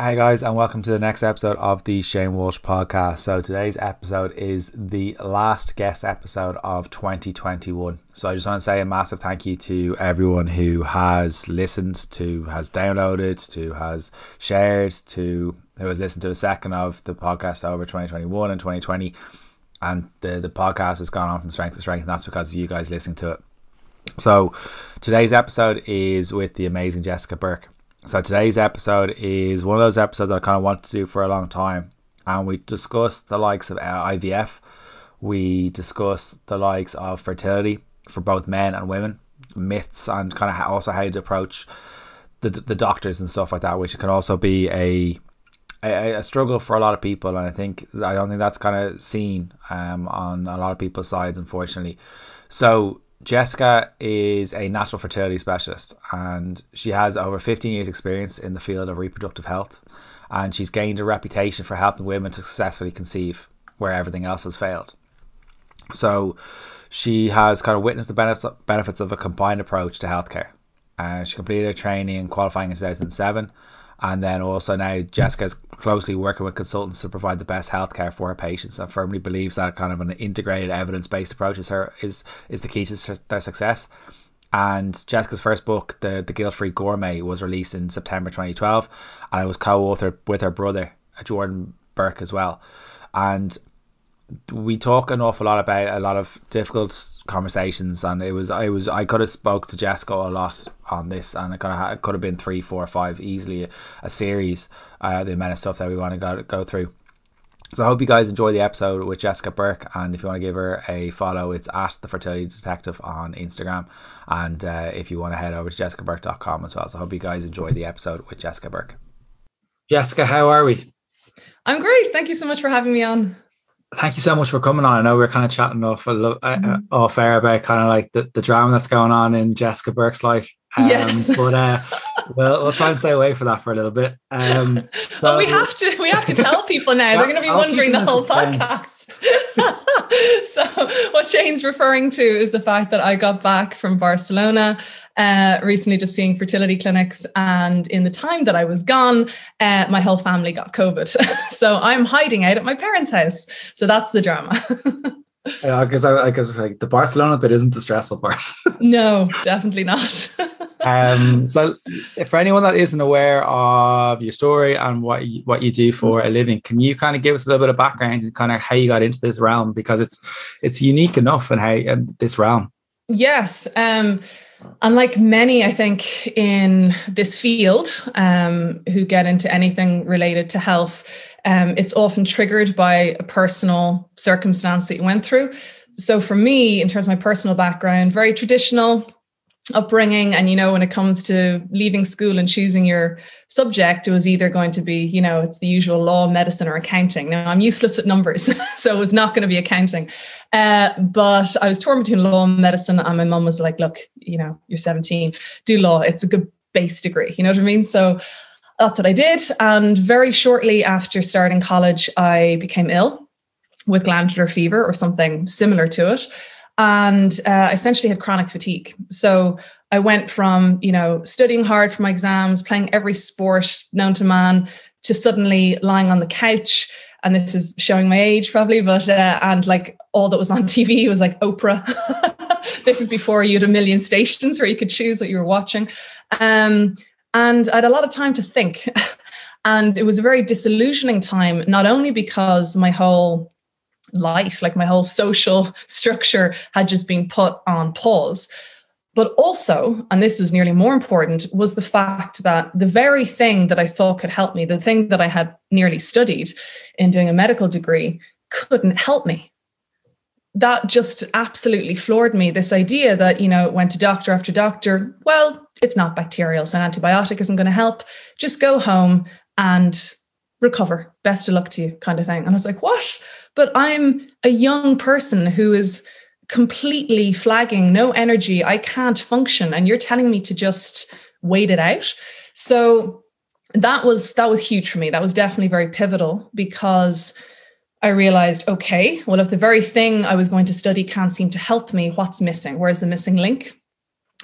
Hey guys, and welcome to the next episode of the Shane Walsh podcast. So today's episode is the last guest episode of 2021. So I just want to say a massive thank you to everyone who has listened, to has downloaded, to has shared, to who has listened to a second of the podcast over 2021 and 2020. And the the podcast has gone on from strength to strength, and that's because of you guys listening to it. So today's episode is with the amazing Jessica Bourke. So today's episode is one of those episodes I kind of wanted to do for a long time, and we discussed the likes of IVF, we discussed the likes of fertility for both men and women, myths, and kind of also how to approach the the doctors and stuff like that, which can also be a a, a struggle for a lot of people, and I think I don't think that's kind of seen um, on a lot of people's sides, unfortunately. So Jessica is a natural fertility specialist and she has over 15 years' experience in the field of reproductive health. And she's gained a reputation for helping women to successfully conceive where everything else has failed. So she has kind of witnessed the benefits, of a combined approach to healthcare. Uh, she completed her training and qualifying in 2007 and then also now Jessica's closely working with consultants to provide the best healthcare for her patients and firmly believes that kind of an integrated evidence-based approach is her is is the key to their success. And Jessica's first book, the the Guilt Free Gourmet, was released in September 2012, and I was co-authored with her brother Jordan Bourke as well. And we talk an awful lot about a lot of difficult conversations, and it was I was I could have spoke to Jessica a lot on this, and it kind of it could have been three, four, five easily a, a series. Uh, the amount of stuff that we want to go go through. So I hope you guys enjoy the episode with Jessica Bourke, and if you want to give her a follow, it's at the Fertility Detective on Instagram, and uh, if you want to head over to jessicabourke.com as well. So I hope you guys enjoy the episode with Jessica Bourke. Jessica, how are we? I'm great. Thank you so much for having me on thank you so much for coming on. I know we are kind of chatting off a lo- uh, mm-hmm. uh, off air about kind of like the, the drama that's going on in Jessica Bourke's life. Um, yes, but uh, we'll we'll try and stay away for that for a little bit. Um, so we have to we have to tell people now. They're going to be I'll wondering the whole podcast. so what Shane's referring to is the fact that I got back from Barcelona uh, recently just seeing fertility clinics. And in the time that I was gone, uh, my whole family got COVID. so I'm hiding out at my parents' house. So that's the drama. Yeah, because I guess like the Barcelona bit isn't the stressful part. no, definitely not. um, so, for anyone that isn't aware of your story and what you, what you do for a living, can you kind of give us a little bit of background and kind of how you got into this realm because it's it's unique enough in how in this realm. Yes. Um, Unlike many, I think, in this field um, who get into anything related to health, um, it's often triggered by a personal circumstance that you went through. So, for me, in terms of my personal background, very traditional, upbringing. And you know when it comes to leaving school and choosing your subject it was either going to be you know it's the usual law medicine or accounting. Now i'm useless at numbers so it was not going to be accounting. Uh, but i was torn between law and medicine and my mum was like look you know you're 17 do law. It's a good base degree. You know what i mean? So that's what i did. And very shortly after starting college i became ill with glandular fever or something similar to it and uh, essentially had chronic fatigue. So I went from you know studying hard for my exams, playing every sport known to man, to suddenly lying on the couch. And this is showing my age probably, but uh, and like all that was on TV was like Oprah. this is before you had a million stations where you could choose what you were watching. Um, and I had a lot of time to think. and it was a very disillusioning time, not only because my whole life, like my whole social structure had just been put on pause. But also, and this was nearly more important, was the fact that the very thing that I thought could help me, the thing that I had nearly studied in doing a medical degree, couldn't help me. That just absolutely floored me. This idea that, you know, went to doctor after doctor, well, it's not bacterial, so an antibiotic isn't going to help. Just go home and recover. Best of luck to you, kind of thing. And I was like, what? But I'm a young person who is completely flagging, no energy. I can't function. And you're telling me to just wait it out. So that was that was huge for me. That was definitely very pivotal because I realized, okay, well, if the very thing I was going to study can't seem to help me, what's missing? Where's the missing link?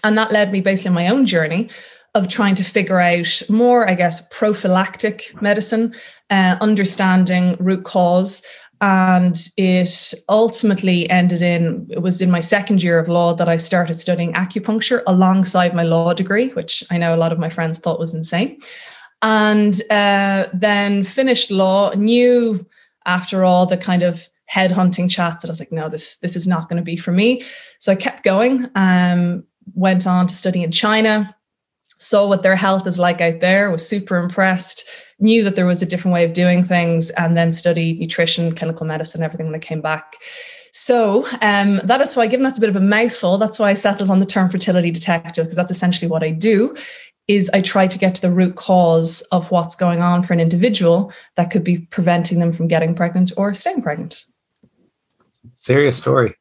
And that led me basically on my own journey of trying to figure out more, I guess, prophylactic medicine, uh, understanding root cause. And it ultimately ended in, it was in my second year of law that I started studying acupuncture alongside my law degree, which I know a lot of my friends thought was insane. And uh, then finished law, knew after all the kind of headhunting chats that I was like, no, this this is not going to be for me. So I kept going. Um, went on to study in China, saw what their health is like out there, was super impressed, knew that there was a different way of doing things, and then studied nutrition, clinical medicine, everything when I came back. So um, that is why, given that's a bit of a mouthful, that's why I settled on the term fertility detective, because that's essentially what I do is I try to get to the root cause of what's going on for an individual that could be preventing them from getting pregnant or staying pregnant. Serious story.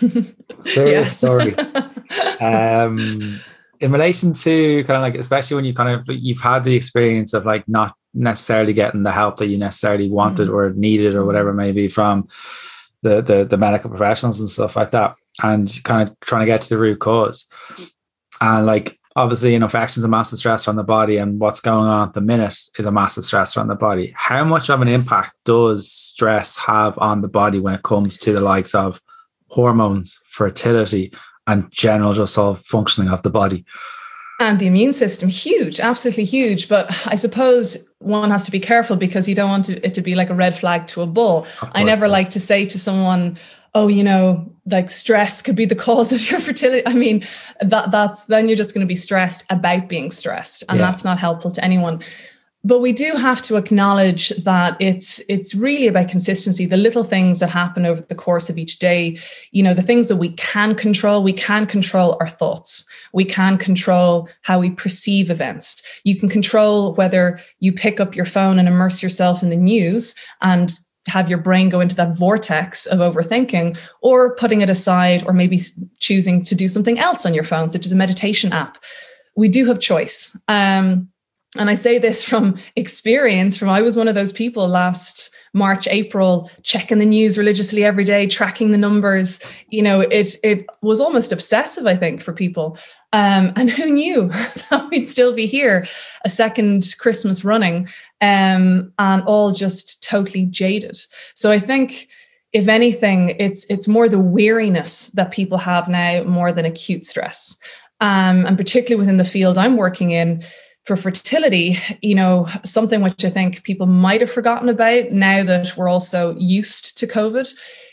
Serious story. um, in relation to kind of like, especially when you kind of you've had the experience of like not necessarily getting the help that you necessarily wanted mm-hmm. or needed or whatever maybe from the, the the medical professionals and stuff like that, and kind of trying to get to the root cause. And like obviously an infection is a massive stress on the body and what's going on at the minute is a massive stress on the body how much of an impact does stress have on the body when it comes to the likes of hormones fertility and general just all functioning of the body and the immune system huge absolutely huge but i suppose one has to be careful because you don't want it to be like a red flag to a bull i never so. like to say to someone oh, you know, like stress could be the cause of your fertility. I mean, that that's then you're just going to be stressed about being stressed, and yeah. that's not helpful to anyone. But we do have to acknowledge that it's it's really about consistency. The little things that happen over the course of each day, you know, the things that we can control. We can control our thoughts. We can control how we perceive events. You can control whether you pick up your phone and immerse yourself in the news and have your brain go into that vortex of overthinking or putting it aside or maybe choosing to do something else on your phone such as a meditation app we do have choice um, and i say this from experience from i was one of those people last march april checking the news religiously every day tracking the numbers you know it it was almost obsessive i think for people um, and who knew that we'd still be here a second christmas running um, and all just totally jaded. So I think if anything, it's it's more the weariness that people have now more than acute stress. Um, and particularly within the field I'm working in for fertility, you know, something which I think people might have forgotten about now that we're also used to COVID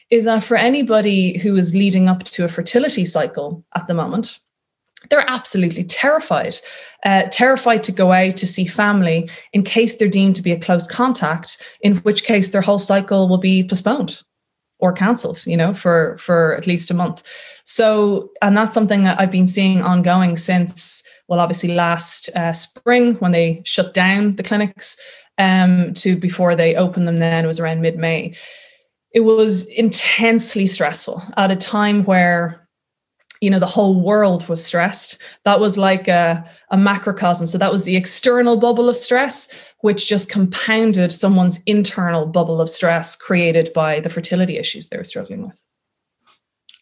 is that for anybody who is leading up to a fertility cycle at the moment, they're absolutely terrified, uh, terrified to go out to see family in case they're deemed to be a close contact, in which case their whole cycle will be postponed or cancelled, you know, for for at least a month. So, and that's something that I've been seeing ongoing since, well, obviously last uh, spring when they shut down the clinics, um, to before they opened them. Then it was around mid May. It was intensely stressful at a time where you know the whole world was stressed that was like a, a macrocosm so that was the external bubble of stress which just compounded someone's internal bubble of stress created by the fertility issues they were struggling with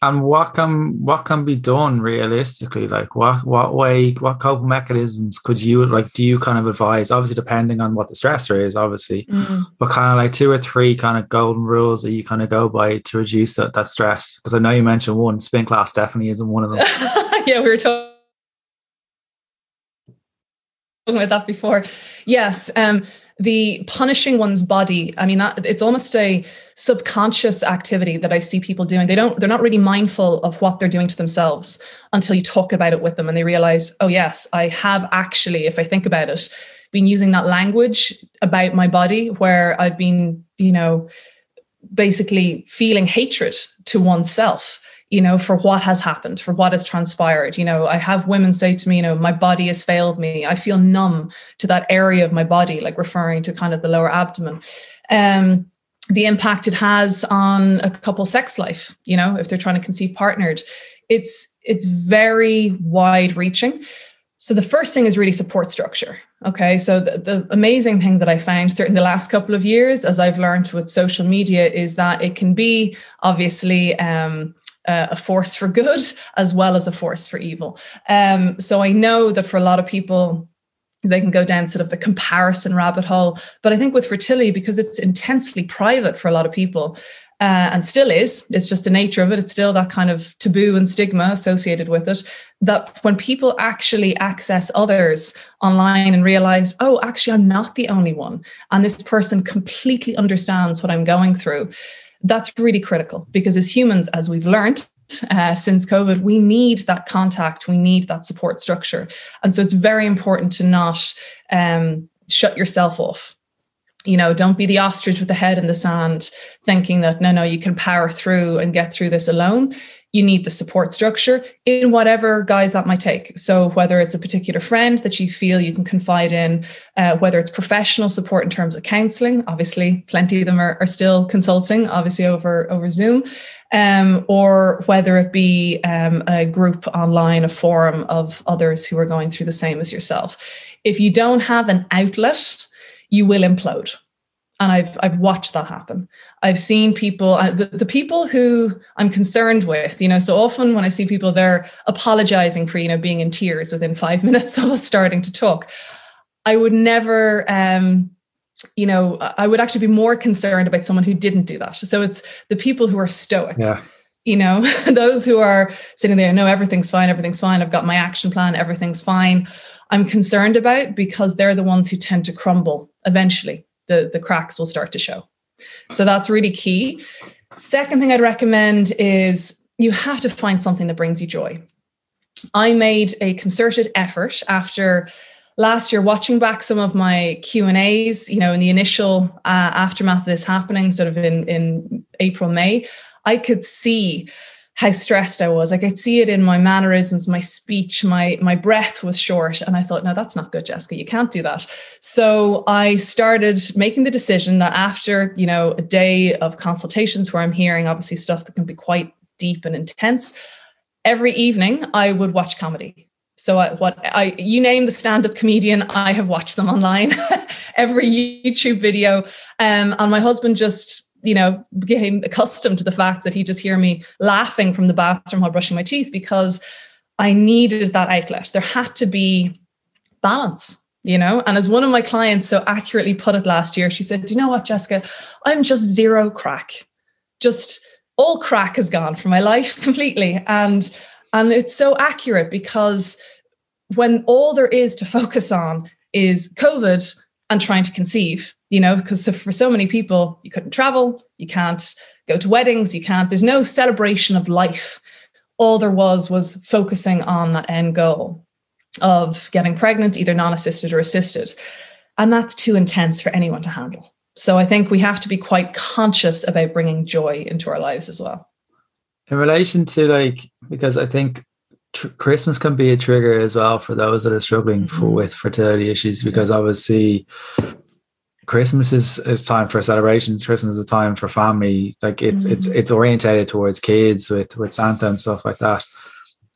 and what can what can be done realistically? Like what what way what coping mechanisms could you like do you kind of advise? Obviously depending on what the stressor is obviously. Mm-hmm. but kind of like two or three kind of golden rules that you kind of go by to reduce that, that stress. Because i know you mentioned one. Spin class definitely isn't one of them. Yeah we were talking about that before. Yes um the punishing one's body i mean that, it's almost a subconscious activity that i see people doing. They don't they're not really mindful of what they're doing to themselves until you talk about it with them and they realize oh yes i have actually if i think about it been using that language about my body where i've been you know basically feeling hatred to oneself you know, for what has happened, for what has transpired. You know, I have women say to me, you know, my body has failed me. I feel numb to that area of my body, like referring to kind of the lower abdomen. Um, the impact it has on a couple sex life, you know, if they're trying to conceive partnered. It's it's very wide reaching. So the first thing is really support structure. Okay. So the, the, amazing thing that I found certainly the last couple of years, as I've learned with social media, is that it can be obviously um, uh, a force for good as well as a force for evil. Um, so I know that for a lot of people, they can go down sort of the comparison rabbit hole. But I think with fertility, because it's intensely private for a lot of people, uh, and still is, it's just the nature of it. It's still that kind of taboo and stigma associated with it. That when people actually access others online and realize, oh, actually, I'm not the only one, and this person completely understands what I'm going through, that's really critical because as humans, as we've learned, uh, since COVID, we need that contact, we need that support structure. And so it's very important to not um, shut yourself off. You know, don't be the ostrich with the head in the sand, thinking that no, no, you can power through and get through this alone you need the support structure in whatever guise that might take. So, whether it's a particular friend that you feel you can confide in, uh, whether it's professional support in terms of counseling, obviously, plenty of them are, are still consulting, obviously, over, over Zoom, um, or whether it be um, a group online, a forum of others who are going through the same as yourself. If you don't have an outlet, you will implode and I've I've watched that happen. I've seen people, the, the people who I'm concerned with, you know, so often when I see people, they're apologizing for, you know, being in tears within five minutes of us starting to talk. I would never, um, you know, I would actually be more concerned about someone who didn't do that. So it's the people who are stoic. Yeah. You know, those who are sitting there, no, everything's fine, everything's fine. I've got my action plan, everything's fine. I'm concerned about because they're the ones who tend to crumble eventually the, the cracks will start to show. So that's really key. Second thing I'd recommend is you have to find something that brings you joy. I made a concerted effort after last year watching back some of my Q and A's. You know, in the initial uh, aftermath of this happening, sort of in in April May, I could see how stressed I was. I could see it in my mannerisms, my speech, my my breath was short. And I thought, no, that's not good, Jessica. You can't do that. So I started making the decision that after, you know, a day of consultations where I'm hearing obviously stuff that can be quite deep and intense, every evening I would watch comedy. So I, what I you name the stand-up comedian, I have watched them online, every YouTube video. Um, and my husband just you know, became accustomed to the fact that he'd just hear me laughing from the bathroom while brushing my teeth because I needed that outlet. There had to be balance, you know? And as one of my clients so accurately put it last year, she said, Do you know what, Jessica? I'm just zero craic. Just all craic has gone from my life completely. And and it's so accurate because when all there is to focus on is COVID and trying to conceive, you know, because for so many people, you couldn't travel, you can't go to weddings, you can't, there's no celebration of life. All there was was focusing on that end goal of getting pregnant, either non assisted or assisted. And that's too intense for anyone to handle. So I think we have to be quite conscious about bringing joy into our lives as well. In relation to like, because I think tr- Christmas can be a trigger as well for those that are struggling mm-hmm. for, with fertility issues, because obviously Christmas is, is time for celebrations. Christmas is a time for family. Like it's mm-hmm. it's it's orientated towards kids with with Santa and stuff like that.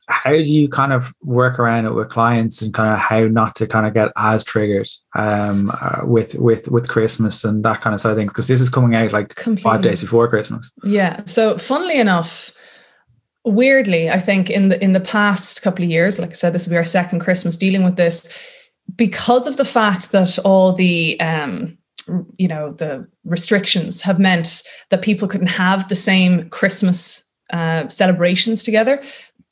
How do you kind of work around it with clients and kind of how not to kind of get as triggered um, uh, with with with Christmas and that kind of side of thing? Because this is coming out like Completely. five days before Christmas. Yeah. So funnily enough, weirdly, I think in the in the past couple of years, like I said, this will be our second Christmas dealing with this because of the fact that all the um, you know the restrictions have meant that people couldn't have the same Christmas uh, celebrations together.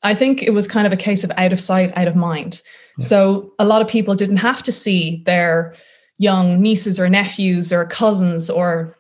I think it was kind of a case of out of sight, out of mind. Yes. So a lot of people didn't have to see their young nieces or nephews or cousins or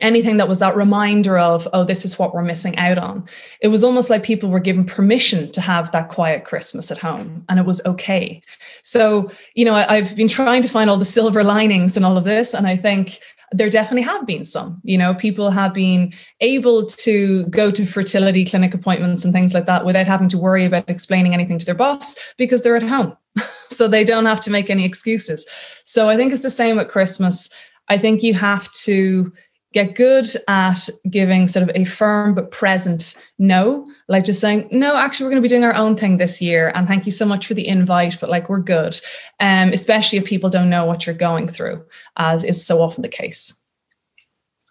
anything that was that reminder of, oh, this is what we're missing out on. It was almost like people were given permission to have that quiet Christmas at home and it was okay. So, you know, I, have been trying to find all the silver linings and all of this. And I think there definitely have been some. You know, people have been able to go to fertility clinic appointments and things like that without having to worry about explaining anything to their boss because they're at home. so they don't have to make any excuses. So I think it's the same at Christmas. I think you have to get good at giving sort of a firm but present no, like just saying, no, actually, we're going to be doing our own thing this year. And thank you so much for the invite, but like, we're good. Um, especially if people don't know what you're going through, as is so often the case.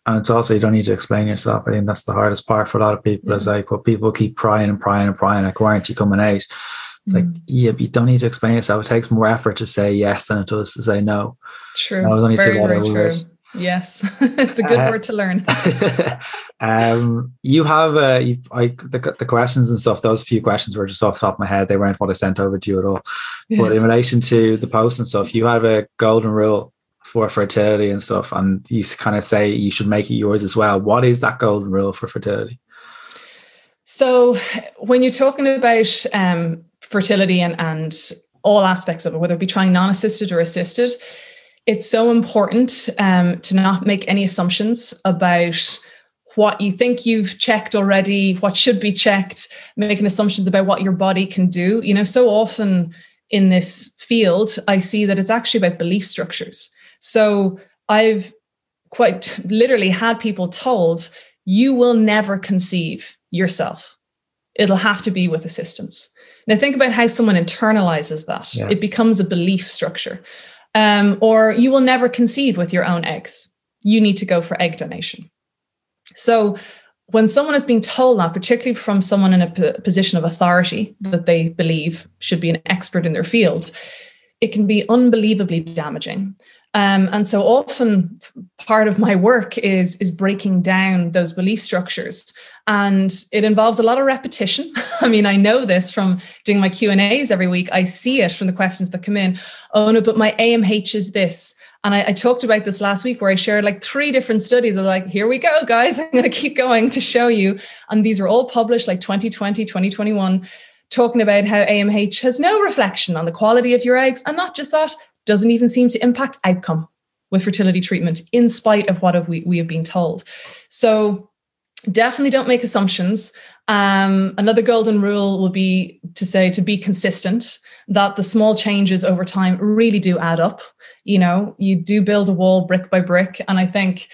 and it's also you don't need to explain yourself. I think that's the hardest part for a lot of people. Mm. Is like, well, people keep prying and prying and prying. Like, why aren't you coming out? It's like, yeah, you don't need to explain yourself. It takes more effort to say yes than it does to say no. True. No, don't need very, to very true. Yes, it's a good uh, word to learn. um, you have uh, you, I, the, the questions and stuff. Those few questions were just off the top of my head. They weren't what I sent over to you at all. Yeah. But in relation to the post and stuff, you have a golden rule for fertility and stuff, and you kind of say you should make it yours as well. What is that golden rule for fertility? So, when you're talking about um, fertility and and all aspects of it, whether it be trying non-assisted or assisted it's so important um, to not make any assumptions about what you think you've checked already, what should be checked, making assumptions about what your body can do. You know, so often in this field, I see that it's actually about belief structures. So I've quite literally had people told, you will never conceive yourself. It'll have to be with assistance. Now, think about how someone internalizes that. Yeah. It becomes a belief structure um, or you will never conceive with your own eggs. You need to go for egg donation. So, when someone is being told that, particularly from someone in a p- position of authority that they believe should be an expert in their field, it can be unbelievably damaging. Um, and so often part of my work is is breaking down those belief structures. And it involves a lot of repetition. I mean i know this from doing my q and a's every week. I see it from the questions that come in. Oh no but my amh is this. And I, I talked about this last week where i shared like three different studies. Of like here we go guys. I'm going to keep going to show you. And these are all published like 2020 2021 talking about how amh has no reflection on the quality of your eggs. And not just that doesn't even seem to impact outcome with fertility treatment in spite of what we, we have been told. So definitely don't make assumptions. Um, another golden rule will be to say to be consistent that the small changes over time really do add up. You know you do build a wall brick by brick and i think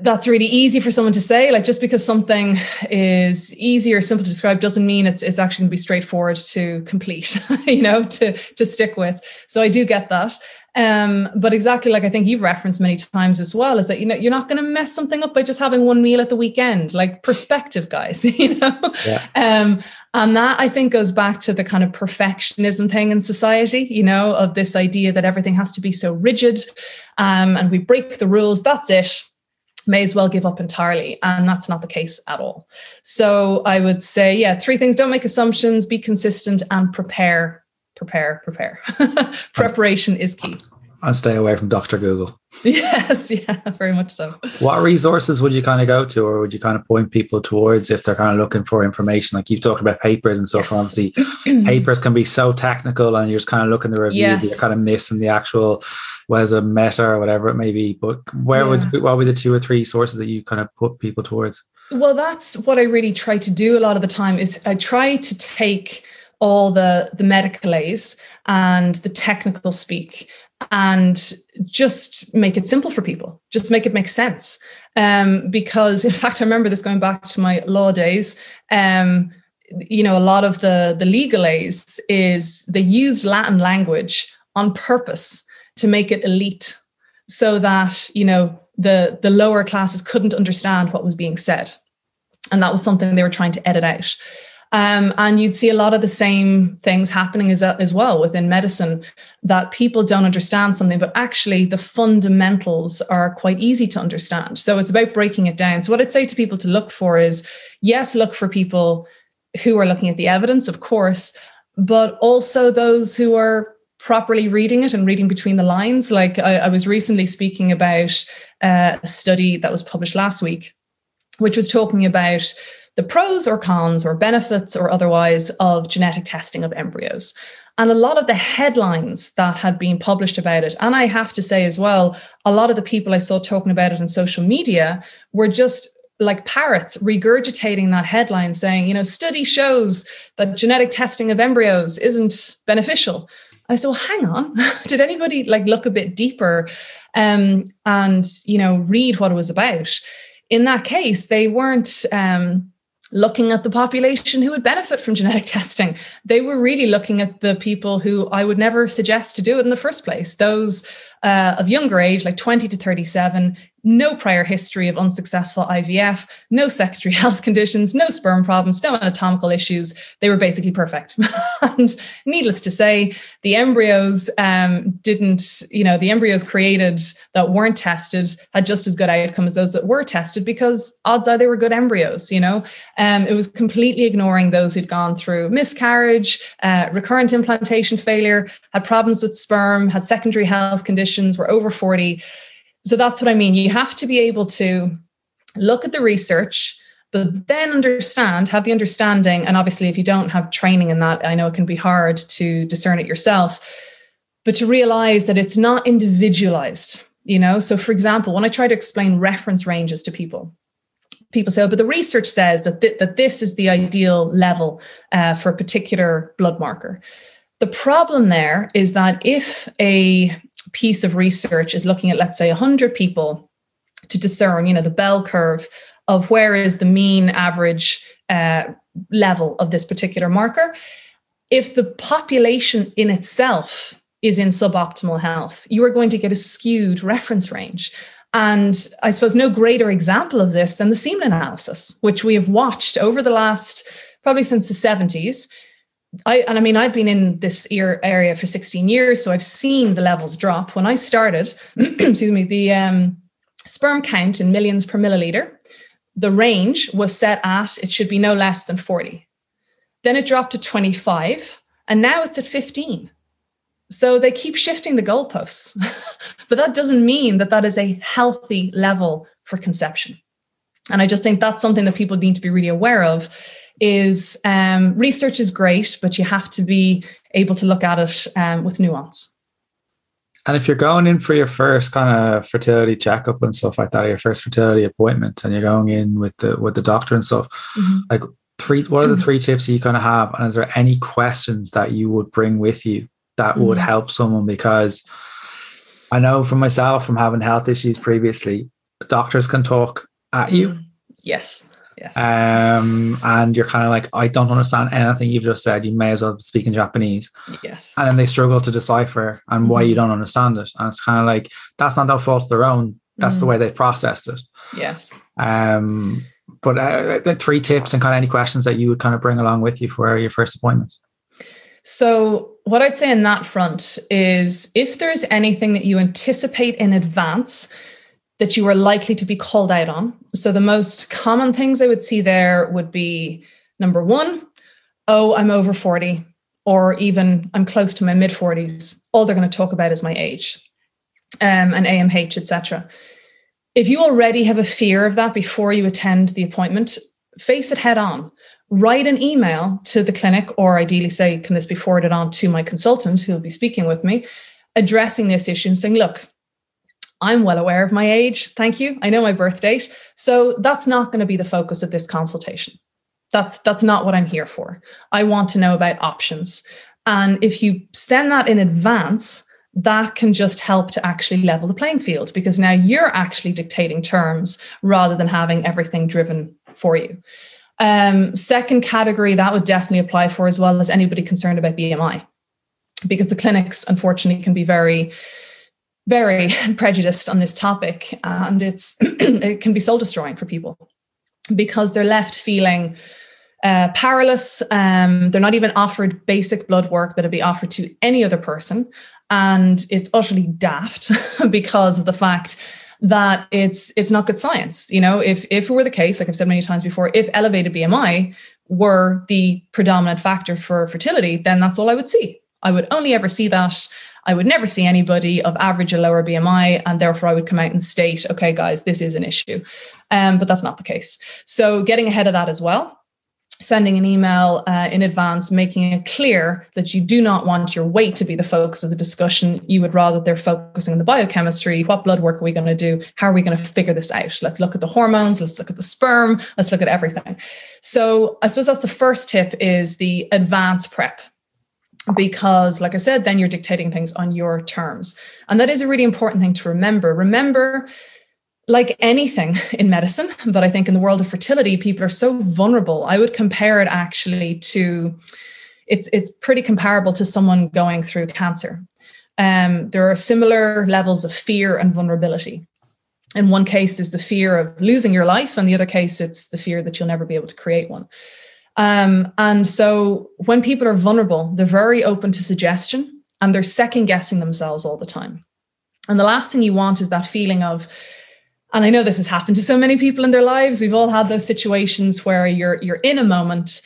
that's really easy for someone to say like just because something is easy or simple to describe doesn't mean it's, it's actually going to be straightforward to complete you know to to stick with so i do get that um, but exactly like I think you've referenced many times as well, is that you know you're not going to mess something up by just having one meal at the weekend. Like perspective, guys, you know. Yeah. Um, and that I think goes back to the kind of perfectionism thing in society, you know, of this idea that everything has to be so rigid, um, and we break the rules. That's it may as well give up entirely. And that's not the case at all. So I would say, yeah, three things don't make assumptions, be consistent, and prepare prepare, prepare. Preparation is key. And stay away from Dr. Google. Yes, yeah, very much so. What resources would you kind of go to, or would you kind of point people towards if they're kind of looking for information? Like you've talked about papers and stuff. Yes. Obviously, papers can be so technical, and you're just kind of looking the review, yes. you're kind of missing the actual, was a meta or whatever it may be. But where yeah. would what would be the two or three sources that you kind of put people towards? Well, that's what I really try to do a lot of the time. Is I try to take all the the medical medicalese and the technical speak and just make it simple for people. Just make it make sense. Um, because in fact i remember this going back to my law days. Um, you know a lot of the the legalese is they use latin language on purpose to make it elite so that you know the the lower classes couldn't understand what was being said. And that was something they were trying to edit out um, and you'd see a lot of the same things happening as, as well within medicine that people don't understand something, but actually the fundamentals are quite easy to understand. So it's about breaking it down. So, what I'd say to people to look for is yes, look for people who are looking at the evidence, of course, but also those who are properly reading it and reading between the lines. Like I, I was recently speaking about uh, a study that was published last week, which was talking about the pros or cons or benefits or otherwise of genetic testing of embryos. And a lot of the headlines that had been published about it, and I have to say as well, a lot of the people I saw talking about it on social media were just like parrots regurgitating that headline saying, you know, study shows that genetic testing of embryos isn't beneficial. I said, well, hang on. Did anybody like look a bit deeper um, and, you know, read what it was about? In that case, they weren't um, looking at the population who would benefit from genetic testing. They were really looking at the people who I would never suggest to do it in the first place. Those uh, of younger age, like 20 to 37, no prior history of unsuccessful IVF, no secondary health conditions, no sperm problems, no anatomical issues. They were basically perfect. and needless to say, the embryos um, didn't, you know, the embryos created that weren't tested had just as good outcome as those that were tested because odds are they were good embryos, you know. Um, it was completely ignoring those who'd gone through miscarriage, uh, recurrent implantation failure, had problems with sperm, had secondary health conditions, were over 40 so that's what I mean. You have to be able to look at the research, but then understand, have the understanding. And obviously, if you don't have training in that, I know it can be hard to discern it yourself, but to realize that it's not individualized. You know, so for example, when I try to explain reference ranges to people, people say, oh, but the research says that, th- that this is the ideal level uh, for a particular blood marker. The problem there is that if a piece of research is looking at, let's say, 100 people to discern, you know, the bell curve of where is the mean average uh, level of this particular marker. If the population in itself is in suboptimal health, you are going to get a skewed reference range. And I suppose no greater example of this than the semen analysis, which we have watched over the last probably since the 70s I and I mean I've been in this ear area for 16 years, so I've seen the levels drop. When I started, excuse me, the um, sperm count in millions per milliliter, the range was set at it should be no less than 40. Then it dropped to 25, and now it's at 15. So they keep shifting the goalposts, but that doesn't mean that that is a healthy level for conception. And I just think that's something that people need to be really aware of is um, research is great, but you have to be able to look at it um, with nuance. And if you're going in for your first kind of fertility checkup and stuff like that, or your first fertility appointment, and you're going in with the with the doctor and stuff, mm-hmm. like three, what are the mm-hmm. three tips you kind of have? And is there any questions that you would bring with you that mm-hmm. would help someone? Because I know from myself, from having health issues previously, doctors can talk at you. Mm-hmm. Yes. Yes. Um, and you're kind of like, I don't understand anything you've just said. You may as well speak in Japanese. Yes. And then they struggle to decipher and mm-hmm. why you mm-hmm. don't understand it. And it's kind of like that's not their fault of their own. That's mm-hmm. the way they processed it. Yes. Um, but uh, the three tips and kind of any questions that you would kind of bring along with you for your first appointment. So, what I'd say in that front is if there's anything that you anticipate in advance that you are likely to be called out on. So the most common things I would see there would be number one, oh, I'm over 40, or even I'm close to my mid 40s. All they're going to talk about is my age um, and AMH, etc. If you already have a fear of that before you attend the appointment, face it head on. Write an email to the clinic, or ideally say, can this be forwarded on to my consultant who will be speaking with me, addressing this issue and saying, look, I'm well aware of my age. Thank you. I know my birth date. So that's not going to be the focus of this consultation. That's that's not what I'm here for. I want to know about options. And if you send that in advance, that can just help to actually level the playing field because now you're actually dictating terms rather than having everything driven for you. Um, second category that would definitely apply for as well as anybody concerned about BMI, because the clinics unfortunately can be very very prejudiced on this topic and it's it can be soul destroying for people because they're left feeling uh, powerless um, they're not even offered basic blood work that'd be offered to any other person and it's utterly daft because of the fact that it's it's not good science you know? If if it were the case like i've said many times before if elevated bmi were the predominant factor for fertility then that's all i would see i would only ever see that I would never see anybody of average or lower BMI, and therefore I would come out and state, okay, guys, this is an issue. Um, but that's not the case. So getting ahead of that as well sending an email uh, in advance, making it clear that you do not want your weight to be the focus of the discussion. You would rather they're focusing on the biochemistry. What blood work are we going to do? How are we going to figure this out? Let's look at the hormones. Let's look at the sperm. Let's look at everything. So I suppose that's the first tip is the advance prep because like i said then you're dictating things on your terms and that is a really important thing to remember remember like anything in medicine but i think in the world of fertility people are so vulnerable i would compare it actually to it's it's pretty comparable to someone going through cancer um, there are similar levels of fear and vulnerability. In one case, there's the fear of losing your life, and the other case, it's the fear that you'll never be able to create one. Um, and so when people are vulnerable, they're very open to suggestion and they're second guessing themselves all the time. And the last thing you want is that feeling of, and I know this has happened to so many people in their lives. We've all had those situations where you're you're in a moment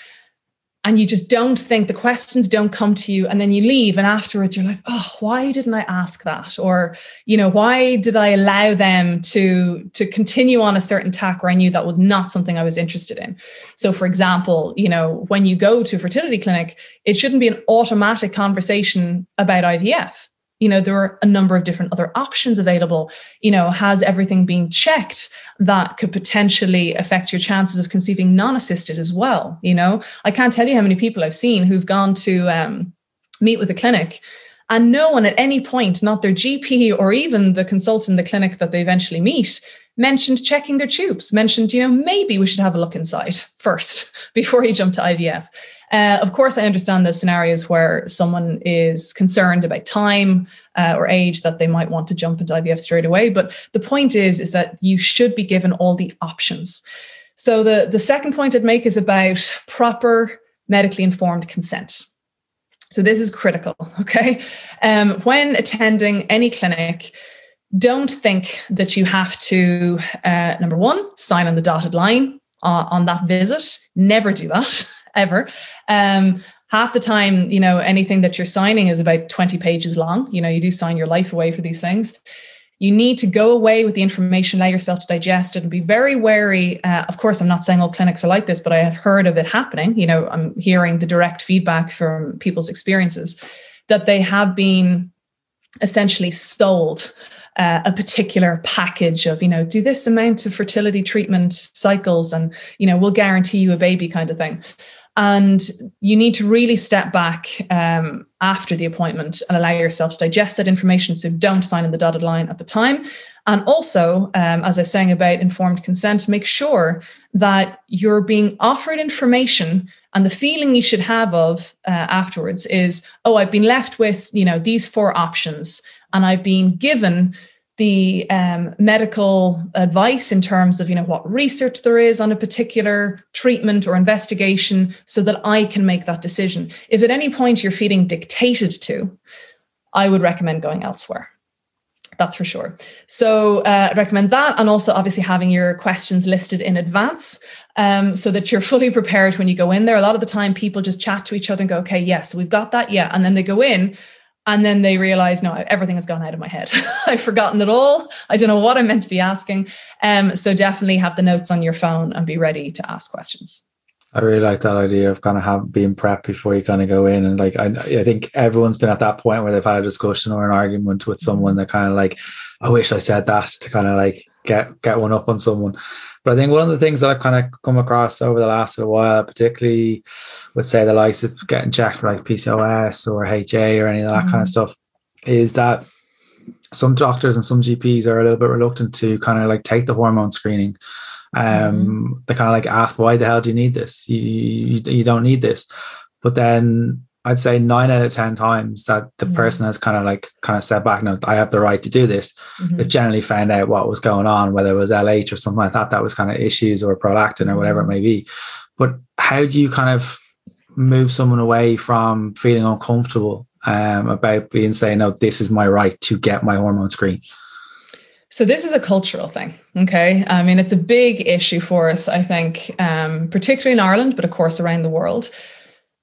and you just don't think the questions don't come to you and then you leave and afterwards you're like oh why didn't i ask that? Or you know why did i allow them to to continue on a certain tack where i knew that was not something i was interested in? So for example you know when you go to a fertility clinic it shouldn't be an automatic conversation about ivf you know there are a number of different other options available. You know has everything been checked that could potentially affect your chances of conceiving non-assisted as well? You know i can't tell you how many people i've seen who've gone to um, meet with a clinic and no one at any point not their gp or even the consultant in the clinic that they eventually meet mentioned checking their tubes mentioned you know maybe we should have a look inside first before you jump to ivf uh, of course, I understand the scenarios where someone is concerned about time uh, or age that they might want to jump into IVF straight away. But the point is, is that you should be given all the options. So the, the second point I'd make is about proper medically informed consent. So this is critical, okay? Um, when attending any clinic, don't think that you have to, uh, number one, sign on the dotted line uh, on that visit. Never do that. ever. Um, half the time, you know, anything that you're signing is about 20 pages long. You know, you do sign your life away for these things. You need to go away with the information, allow yourself to digest it, and be very wary. Uh, of course, I'm not saying all clinics are like this, but I have heard of it happening. You know, I'm hearing the direct feedback from people's experiences that they have been essentially sold uh, a particular package of you know do this amount of fertility treatment cycles and you know we'll guarantee you a baby kind of thing and you need to really step back um, after the appointment and allow yourself to digest that information. So don't sign in the dotted line at the time. And also, um, as I was saying about informed consent, make sure that you're being offered information and the feeling you should have of uh, afterwards is, oh, I've been left with, you know, these four options and I've been given the um, medical advice in terms of you know what research there is on a particular treatment or investigation so that i can make that decision. If at any point you're feeling dictated to i would recommend going elsewhere. That's for sure. So uh, i recommend that and also obviously having your questions listed in advance um, so that you're fully prepared when you go in there. A lot of the time people just chat to each other and go okay yes we've got that yeah and then they go in and then they realize no everything has gone out of my head. I've forgotten it all. I don't know what i'm meant to be asking. Um, so definitely have the notes on your phone and be ready to ask questions. I really like that idea of kind of have being prepped before you kind of go in and like I, I think everyone's been at that point where they've had a discussion or an argument with someone that kind of like i wish i said that to kind of like get get one up on someone but I think one of the things that I've kind of come across over the last little while, particularly with say the likes of getting checked for like PCOS or HA or any of that mm-hmm. kind of stuff, is that some doctors and some GPs are a little bit reluctant to kind of like take the hormone screening. Um, mm-hmm. they kind of like ask, why the hell do you need this? You, you, you don't need this. But then I'd say nine out of 10 times that the mm-hmm. person has kind of like kind of said back, no, I have the right to do this. Mm-hmm. They generally found out what was going on, whether it was LH or something like that, that was kind of issues or prolactin or whatever it mm-hmm. may be. But how do you kind of move someone away from feeling uncomfortable um, about being saying, no, this is my right to get my hormone screen? So this is a cultural thing. Okay. I mean, it's a big issue for us, I think, um, particularly in Ireland, but of course around the world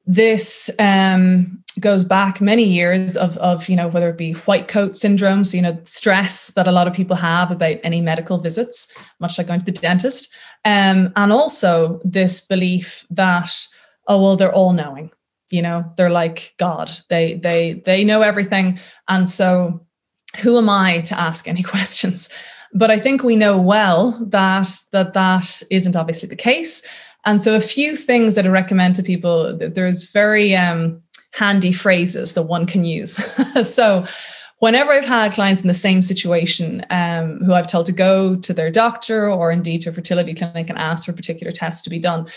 this um, goes back many years of, of, you know, whether it be white coat syndrome, so, you know, stress that a lot of people have about any medical visits, much like going to the dentist. Um, and also this belief that, oh, well, they're all knowing, you know, they're like God, they, they, they know everything. And so who am I to ask any questions? But I think we know well that that that isn't obviously the case. And so, a few things that I recommend to people there's very um, handy phrases that one can use. so, whenever I've had clients in the same situation um, who I've told to go to their doctor or indeed to a fertility clinic and ask for a particular test to be done,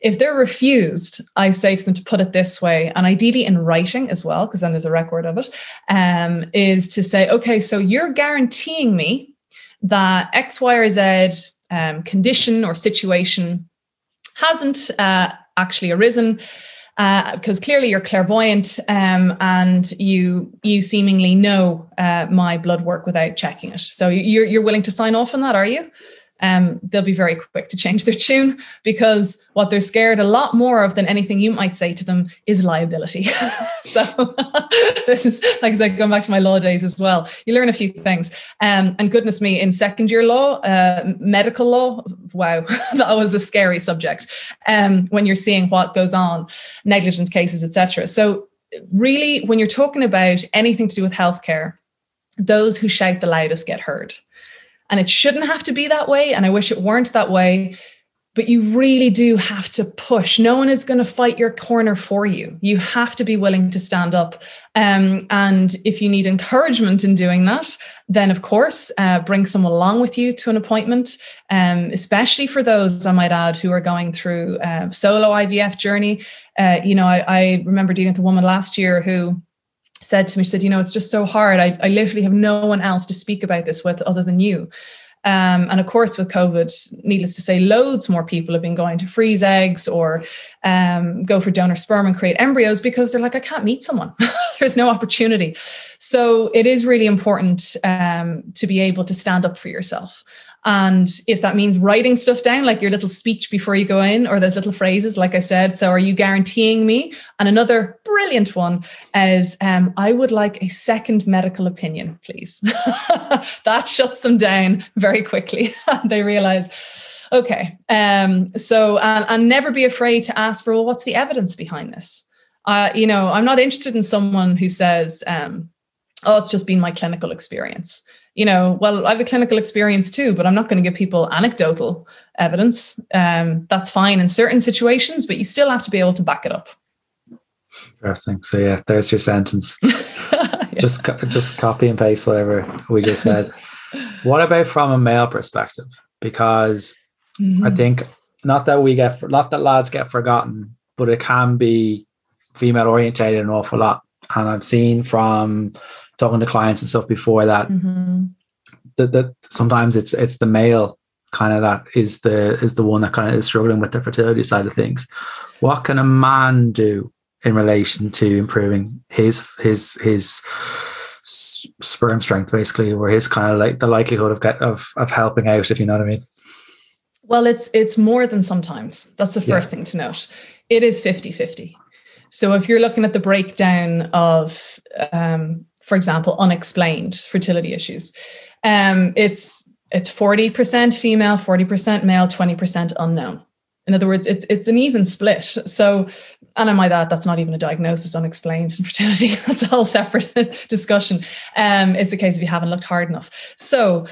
If they're refused, I say to them to put it this way, and ideally in writing as well, because then there's a record of it, um, is to say, okay, so you're guaranteeing me that X, Y, or Z um, condition or situation hasn't uh, actually arisen because uh, clearly you're clairvoyant um, and you you seemingly know uh, my blood work without checking it. So you're you're willing to sign off on that, are you? Um, they'll be very quick to change their tune because what they're scared a lot more of than anything you might say to them is liability. so this is like I said, going back to my law days as well. You learn a few things. Um, and goodness me, in second year law, uh, medical law, wow, that was a scary subject. Um, when you're seeing what goes on, negligence cases, etc. So really, when you're talking about anything to do with healthcare, those who shout the loudest get heard. And it shouldn't have to be that way. And I wish it weren't that way. But you really do have to push. No one is going to fight your corner for you. You have to be willing to stand up. Um, and if you need encouragement in doing that, then of course, uh, bring someone along with you to an appointment, um, especially for those, I might add, who are going through a uh, solo IVF journey. Uh, you know, I, I remember dealing with a woman last year who said to me, she said, you know, it's just so hard. I, I literally have no one else to speak about this with other than you. Um, and of course, with COVID, needless to say, loads more people have been going to freeze eggs or um, go for donor sperm and create embryos because they're like, I can't meet someone. There's no opportunity. So it is really important um, to be able to stand up for yourself. And if that means writing stuff down, like your little speech before you go in, or those little phrases, like I said, so are you guaranteeing me? And another brilliant one is, um, I would like a second medical opinion, please. that shuts them down very quickly. they realize, okay. Um, so, and, and never be afraid to ask for, well, what's the evidence behind this? Uh, you know, I'm not interested in someone who says, um, oh, it's just been my clinical experience you know, well, I have a clinical experience too, but I'm not going to give people anecdotal evidence. Um, that's fine in certain situations, but you still have to be able to back it up. Interesting. So yeah, there's your sentence. yeah. Just just copy and paste whatever we just said. what about from a male perspective? Because mm-hmm. I think not that we get not that lads get forgotten, but it can be female orientated an awful lot. And I've seen from talking to clients and stuff before that mm-hmm. that, that sometimes it's it's the male kind of that is the is the one that kind of is struggling with the fertility side of things. What can a man do in relation to improving his his his sperm strength basically or his kind of like the likelihood of get of of helping out if you know what i mean? Well it's it's more than sometimes. That's the first yeah. thing to note. It is 50 50 so if you're looking at the breakdown of um, for example, unexplained fertility issues. Um, it's it's 40% female, 40% male, 20% unknown. In other words, it's it's an even split. So, and I might add that's not even a diagnosis, unexplained infertility. that's a whole separate discussion. Um, it's the case if you haven't looked hard enough. So,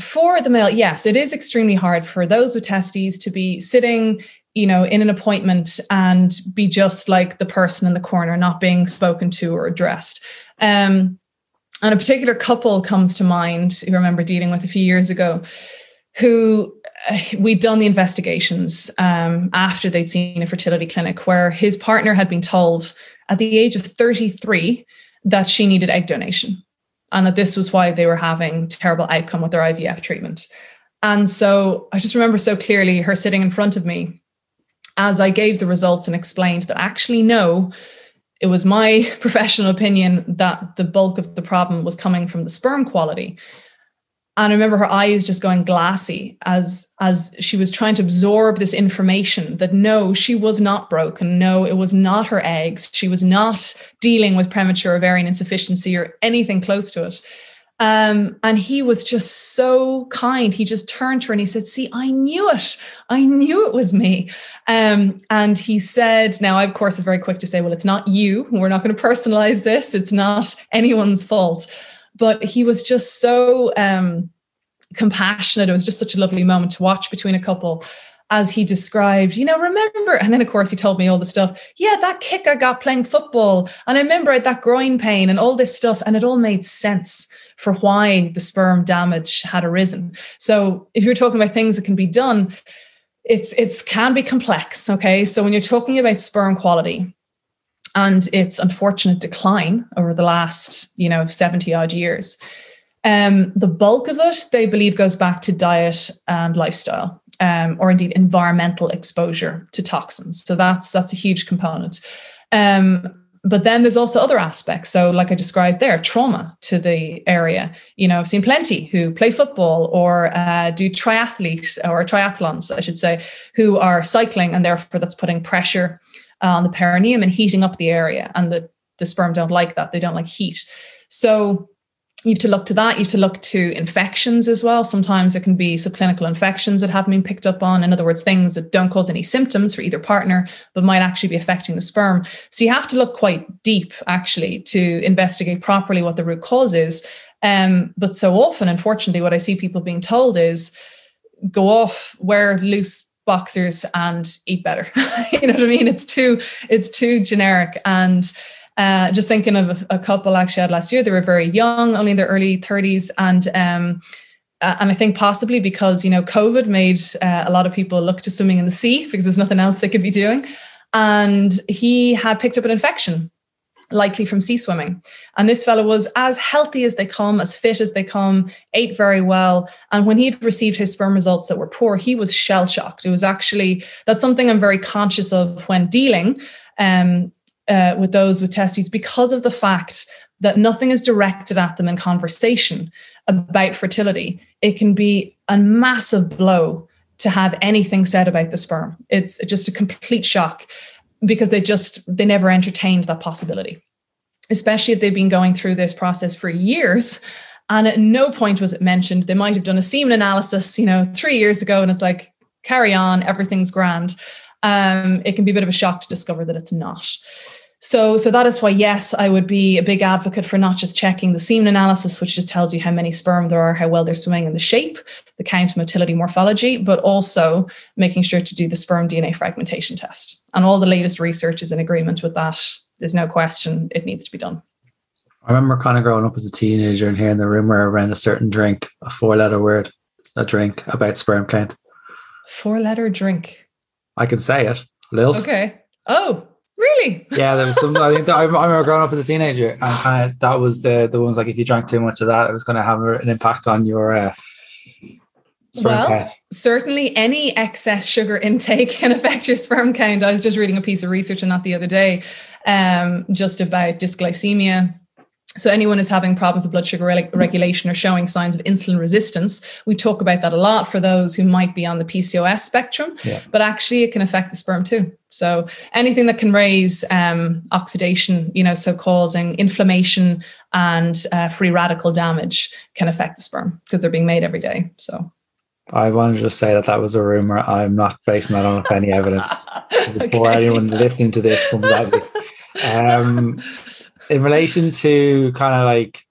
for the male, yes, it is extremely hard for those with testes to be sitting you know in an appointment and be just like the person in the corner not being spoken to or addressed um, and a particular couple comes to mind who I remember dealing with a few years ago, who uh, we'd done the investigations um, after they'd seen a fertility clinic where his partner had been told at the age of 33 that she needed egg donation and that this was why they were having terrible outcome with their IVF treatment. And so I just remember so clearly her sitting in front of me as I gave the results and explained that actually, no, it was my professional opinion that the bulk of the problem was coming from the sperm quality. And i remember her eyes just going glassy as as she was trying to absorb this information that no she was not broken. No it was not her eggs. She was not dealing with premature ovarian insufficiency or anything close to it um, and he was just so kind. He just turned to her and he said, See, I knew it. I knew it was me. Um, and he said, Now, I, of course, am very quick to say, Well, it's not you. We're not going to personalize this. It's not anyone's fault. But he was just so um, compassionate. It was just such a lovely moment to watch between a couple as he described, you know, remember, and then of course he told me all the stuff. Yeah, that kick I got playing football. And I remember I had that groin pain and all this stuff. And it all made sense for why the sperm damage had arisen. So if you're talking about things that can be done, it's it's can be complex. Okay, so when you're talking about sperm quality and its unfortunate decline over the last you know 70 odd years, um, the bulk of it they believe goes back to diet and lifestyle. Um, or indeed environmental exposure to toxins. So that's that's a huge component. Um, but then there's also other aspects. So, like I described there, trauma to the area. You know, I've seen plenty who play football or uh, do triathlete or triathlons, I should say, who are cycling, and therefore that's putting pressure on the perineum and heating up the area. And the the sperm don't like that; they don't like heat. So you have to look to that. You have to look to infections as well. Sometimes it can be subclinical infections that haven't been picked up on. In other words, things that don't cause any symptoms for either partner, but might actually be affecting the sperm. So you have to look quite deep, actually, to investigate properly what the root cause is. Um, but so often, unfortunately, what I see people being told is go off, wear loose boxers and eat better. you know what I mean? It's too, it's too generic. And uh, just thinking of a, a, couple actually I had last year. They were very young, only in their early 30s, and um, uh, and I think possibly because you know COVID made uh, a lot of people look to swimming in the sea because there's nothing else they could be doing. And he had picked up an infection, likely from sea swimming. And this fellow was as healthy as they come, as fit as they come, ate very well. And when he'd received his sperm results that were poor, he was shell shocked. It was actually that's something I'm very conscious of when dealing. Um, uh, with those with testes because of the fact that nothing is directed at them in conversation about fertility. It can be a massive blow to have anything said about the sperm. It's just a complete shock because they just they never entertained that possibility. Especially if they've been going through this process for years and at no point was it mentioned. They might have done a semen analysis, you know, three years ago, and it's like, carry on, everything's grand. Um, it can be a bit of a shock to discover that it's not. So, so that is why, yes, I would be a big advocate for not just checking the semen analysis, which just tells you how many sperm there are, how well they're swimming, and the shape, the count, motility, morphology, but also making sure to do the sperm DNA fragmentation test. And all the latest research is in agreement with that. There's no question it needs to be done. I remember kind of growing up as a teenager and hearing the rumor around a certain drink, a four-letter word, a drink about sperm count. Four-letter drink. I can say it. Lilt. Okay. Oh, Really? Yeah, there was some. I think I remember growing up as a teenager, and kind of that was the the ones like if you drank too much of that, it was going to have an impact on your. Uh, well, count. certainly any excess sugar intake can affect your sperm count. I was just reading a piece of research on that the other day, um, just about dysglycemia so anyone who's having problems with blood sugar regulation or showing signs of insulin resistance, we talk about that a lot for those who might be on the PCOS spectrum, yeah. but actually it can affect the sperm too. So anything that can raise um, oxidation, you know, so causing inflammation and uh, free radical damage can affect the sperm because they're being made every day. So I want to just say that that was a rumor. I'm not basing that on any evidence. Before okay. anyone listening to this comes at me. Um, in relation to kind of like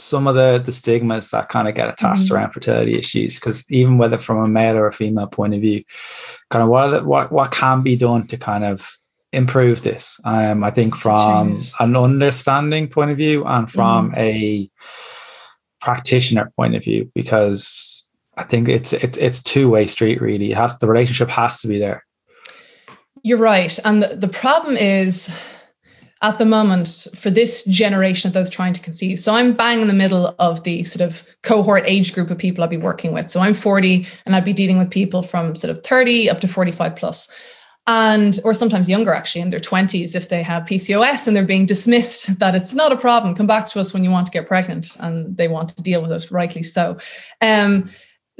some of the the stigmas that kind of get attached mm-hmm. around fertility issues because even whether from a male or a female point of view kind of what the, what what can be done to kind of improve this um i think from an understanding point of view and from mm-hmm. a practitioner point of view because i think it's it's it's two-way street really it has the relationship has to be there you're right and the, the problem is at the moment for this generation of those trying to conceive. So I'm bang in the middle of the sort of cohort age group of people I'd be working with. So I'm 40 and I'd be dealing with people from sort of 30 up to 45 plus and or sometimes younger actually in their 20s if they have PCOS and they're being dismissed that it's not a problem come back to us when you want to get pregnant and they want to deal with it rightly so um,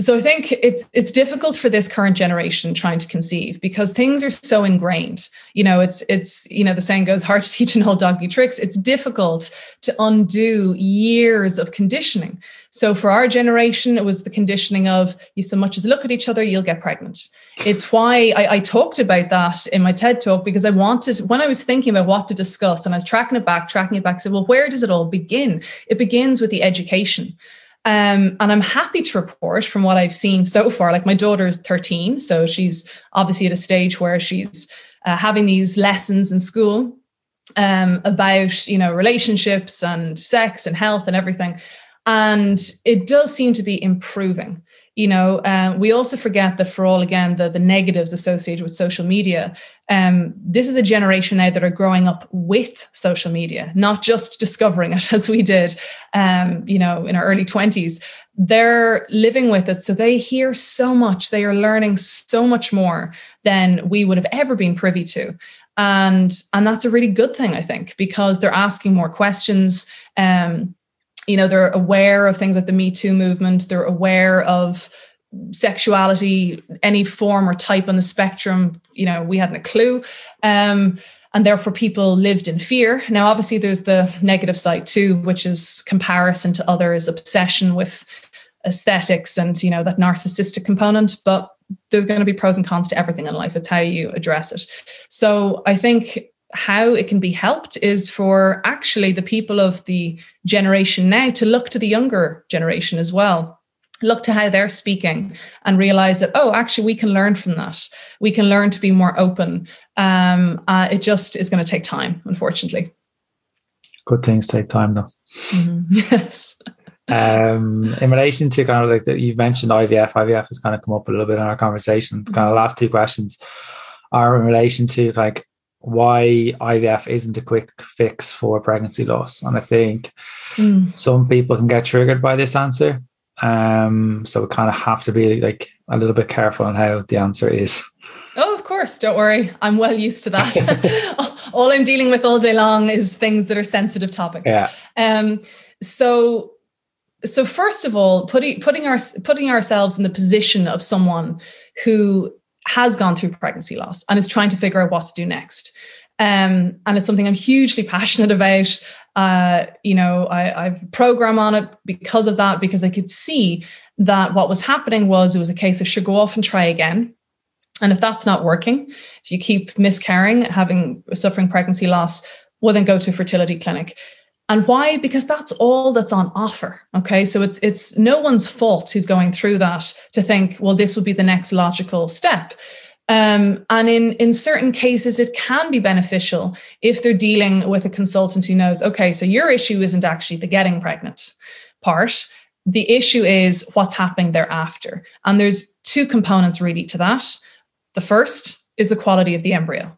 so I think it's it's difficult for this current generation trying to conceive because things are so ingrained. You know, it's it's you know the saying goes hard to teach an old dog new tricks. It's difficult to undo years of conditioning. So for our generation, it was the conditioning of you so much as look at each other, you'll get pregnant. It's why I, I talked about that in my TED talk because I wanted when I was thinking about what to discuss and I was tracking it back, tracking it back. I said, well, where does it all begin? It begins with the education. Um, and I'm happy to report from what I've seen so far. Like my daughter is 13, so she's obviously at a stage where she's uh, having these lessons in school um, about you know relationships and sex and health and everything. And it does seem to be improving. You know um, we also forget that for all again the, the negatives associated with social media um, this is a generation now that are growing up with social media not just discovering it as we did um, you know in our early 20s they're living with it so they hear so much. They are learning so much more than we would have ever been privy to. And and that's a really good thing i think because they're asking more questions um, you know they're aware of things like the me too movement they're aware of sexuality any form or type on the spectrum you know we hadn't a clue. Um, and therefore people lived in fear. Now obviously there's the negative side too which is comparison to others obsession with aesthetics and you know that narcissistic component but there's going to be pros and cons to everything in life. It's how you address it. So i think how it can be helped is for actually the people of the generation now to look to the younger generation as well. Look to how they're speaking and realize that oh actually we can learn from that. We can learn to be more open. Um, uh, it just is going to take time unfortunately. Good things take time though. Mm-hmm. yes. Um, in relation to kind of like that you've mentioned ivf ivf has kind of come up a little bit in our conversation. Kind of last two questions are in relation to like why IVF isn't a quick fix for pregnancy loss. And I think mm. some people can get triggered by this answer. Um, so we kind of have to be like a little bit careful on how the answer is. Oh, of course. Don't worry. I'm well used to that. all I'm dealing with all day long is things that are sensitive topics. Yeah. Um, so so first of all, putting putting our putting ourselves in the position of someone who has gone through pregnancy loss and is trying to figure out what to do next. Um, and it's something I'm hugely passionate about. Uh, you know, I, I've program on it because of that, because I could see that what was happening was it was a case of should go off and try again. And if that's not working, if you keep miscarrying, having suffering pregnancy loss, well, then go to a fertility clinic. And why? Because that's all that's on offer. Okay. So it's it's no one's fault who's going through that to think, well, this would be the next logical step. Um, and in in certain cases, it can be beneficial if they're dealing with a consultant who knows, okay, so your issue isn't actually the getting pregnant part. The issue is what's happening thereafter. And there's two components really to that. The first is the quality of the embryo.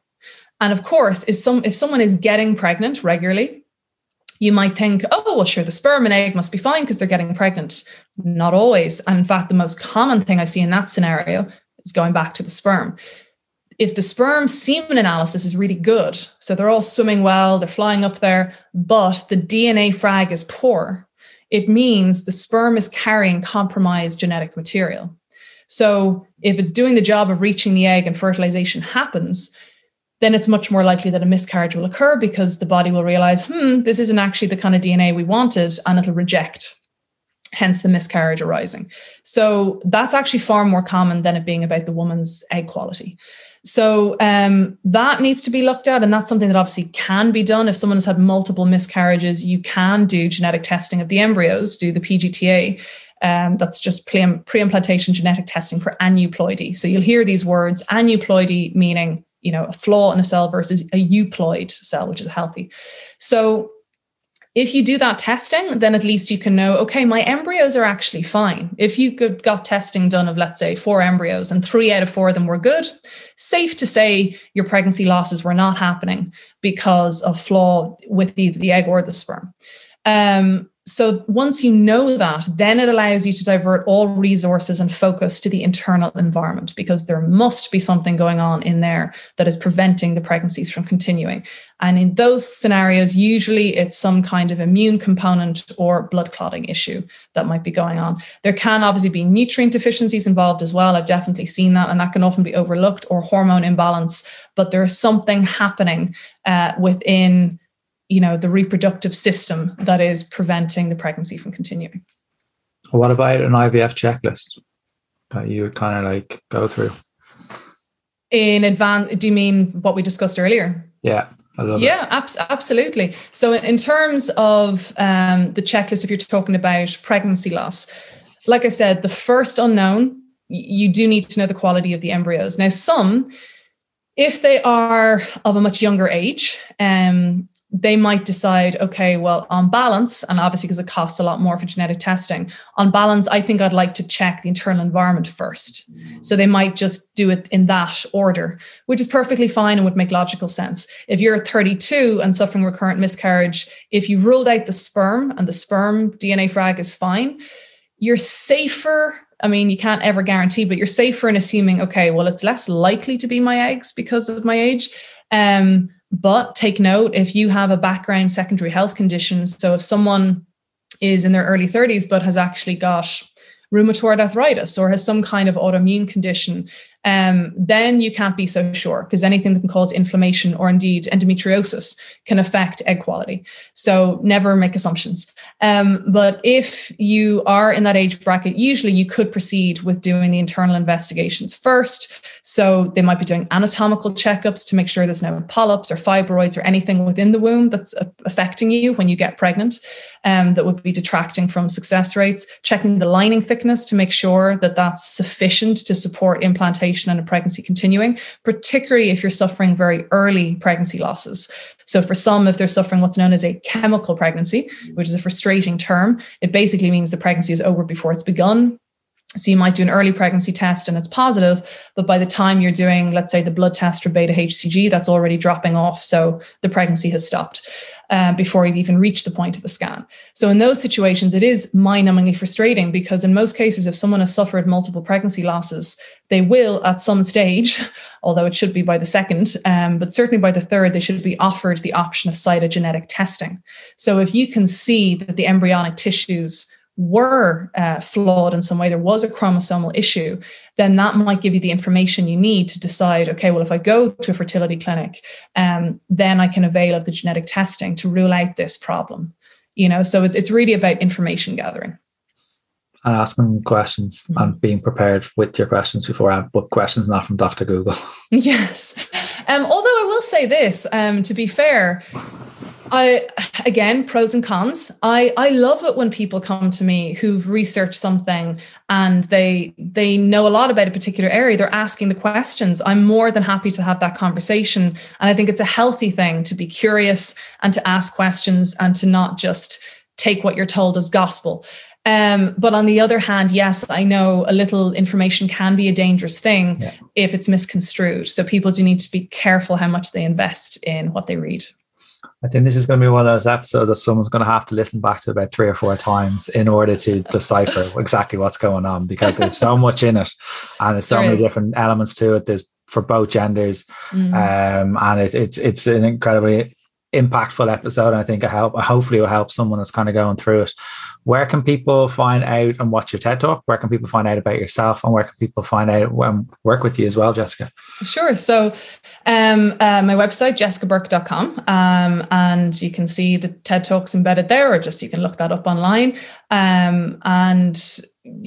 And of course, is some if someone is getting pregnant regularly, you might think, oh, well, sure, the sperm and egg must be fine because they're getting pregnant. Not always. And in fact, the most common thing I see in that scenario is going back to the sperm. If the sperm semen analysis is really good, so they're all swimming well, they're flying up there, but the DNA frag is poor, it means the sperm is carrying compromised genetic material. So if it's doing the job of reaching the egg and fertilization happens, then it's much more likely that a miscarriage will occur because the body will realize, hmm, this isn't actually the kind of DNA we wanted, and it'll reject, hence the miscarriage arising. So that's actually far more common than it being about the woman's egg quality. So um, that needs to be looked at, and that's something that obviously can be done. If someone has had multiple miscarriages, you can do genetic testing of the embryos, do the PGTA. Um, that's just pre implantation genetic testing for aneuploidy. So you'll hear these words aneuploidy meaning you know a flaw in a cell versus a euploid cell which is healthy. So if you do that testing then at least you can know okay my embryos are actually fine. If you could got testing done of let's say four embryos and three out of four of them were good safe to say your pregnancy losses were not happening because of flaw with the, the egg or the sperm. Um, so once you know that, then it allows you to divert all resources and focus to the internal environment because there must be something going on in there that is preventing the pregnancies from continuing. And in those scenarios, usually it's some kind of immune component or blood clotting issue that might be going on. There can obviously be nutrient deficiencies involved as well. I've definitely seen that, and that can often be overlooked or hormone imbalance. But there is something happening uh, within you know the reproductive system that is preventing the pregnancy from continuing what about an ivf checklist that you would kind of like go through in advance do you mean what we discussed earlier yeah yeah, ab- absolutely. So, in terms of um, the checklist, if you're talking about pregnancy loss, like I said, the first unknown, you do need to know the quality of the embryos. Now, some, if they are of a much younger age, um, they might decide, okay, well, on balance, and obviously because it costs a lot more for genetic testing, on balance, I think I'd like to check the internal environment first. So they might just do it in that order, which is perfectly fine and would make logical sense. If you're 32 and suffering recurrent miscarriage, if you ruled out the sperm and the sperm DNA frag is fine, you're safer I mean, you can't ever guarantee, but you're safer in assuming, okay, well, it's less likely to be my eggs because of my age. Um, but take note if you have a background secondary health condition. So if someone is in their early 30s but has actually got rheumatoid arthritis or has some kind of autoimmune condition, um, then you can't be so sure because anything that can cause inflammation or indeed endometriosis can affect egg quality. So never make assumptions. Um, but if you are in that age bracket, usually you could proceed with doing the internal investigations first. So they might be doing anatomical checkups to make sure there's no polyps or fibroids or anything within the womb that's affecting you when you get pregnant um, that would be detracting from success rates, checking the lining thickness to make sure that that's sufficient to support implantation and a pregnancy continuing, particularly if you're suffering very early pregnancy losses. So, for some, if they're suffering what's known as a chemical pregnancy, which is a frustrating term, it basically means the pregnancy is over before it's begun. So you might do an early pregnancy test and it's positive, but by the time you're doing, let's say, the blood test for beta HCG, that's already dropping off. So the pregnancy has stopped uh, before you've even reached the point of a scan. So in those situations, it is mind-numbingly frustrating because in most cases, if someone has suffered multiple pregnancy losses, they will at some stage, although it should be by the second, um, but certainly by the third, they should be offered the option of cytogenetic testing. So if you can see that the embryonic tissues were uh, flawed in some way, there was a chromosomal issue, then that might give you the information you need to decide okay, well, if I go to a fertility clinic, um, then I can avail of the genetic testing to rule out this problem. You know, so it's, it's really about information gathering. And asking questions mm-hmm. and being prepared with your questions before I book questions, not from Dr. Google. Yes. Um, although say this, um, to be fair, I again pros and cons. I I love it when people come to me who've researched something and they they know a lot about a particular area. They're asking the questions. I'm more than happy to have that conversation, and I think it's a healthy thing to be curious and to ask questions and to not just take what you're told as gospel. Um, but on the other hand, yes, I know a little information can be a dangerous thing yeah. if it's misconstrued. So people do need to be careful how much they invest in what they read. I think this is going to be one of those episodes that someone's going to have to listen back to about three or four times in order to decipher exactly what's going on because there's so much in it and it's so there many is. different elements to it. There's for both genders, mm. um, and it, it's it's an incredibly impactful episode. I think it help. Hopefully, will help someone that's kind of going through it. Where can people find out and watch your TED talk? Where can people find out about yourself, and where can people find out and work with you as well, Jessica? Sure. So, um, uh, my website jessicabourke.com, um, and you can see the TED talks embedded there, or just you can look that up online. Um, and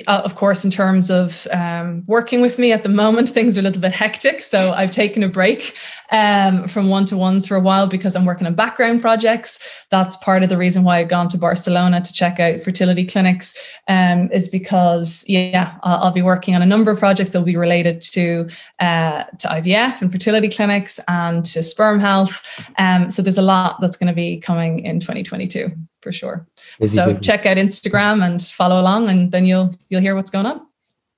uh, of course, in terms of um, working with me at the moment, things are a little bit hectic. So I've taken a break um, from one to ones for a while because I'm working on background projects. That's part of the reason why I've gone to Barcelona to check out fertility clinics, um, is because, yeah, I'll, I'll, be working on a number of projects that will be related to, uh, to IVF and fertility clinics and to sperm health. Um, so there's a lot that's going to be coming in 2022 for sure. Busy, so busy. check out Instagram and follow along, and then you'll you'll hear what's going on.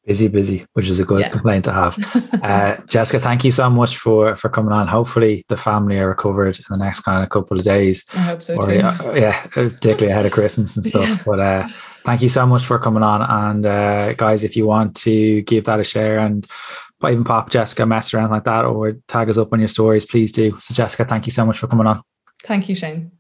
Busy, busy, which is a good yeah. complaint to have. uh, Jessica, thank you so much for for coming on. Hopefully, the family are recovered in the next kind of couple of days. I hope so or, too. Uh, yeah, particularly ahead of Christmas and stuff. Yeah. But uh, thank you so much for coming on. And uh, guys, if you want to give that a share and even pop Jessica mess around like that or tag us up on your stories, please do. So, Jessica, thank you so much for coming on. Thank you, Shane.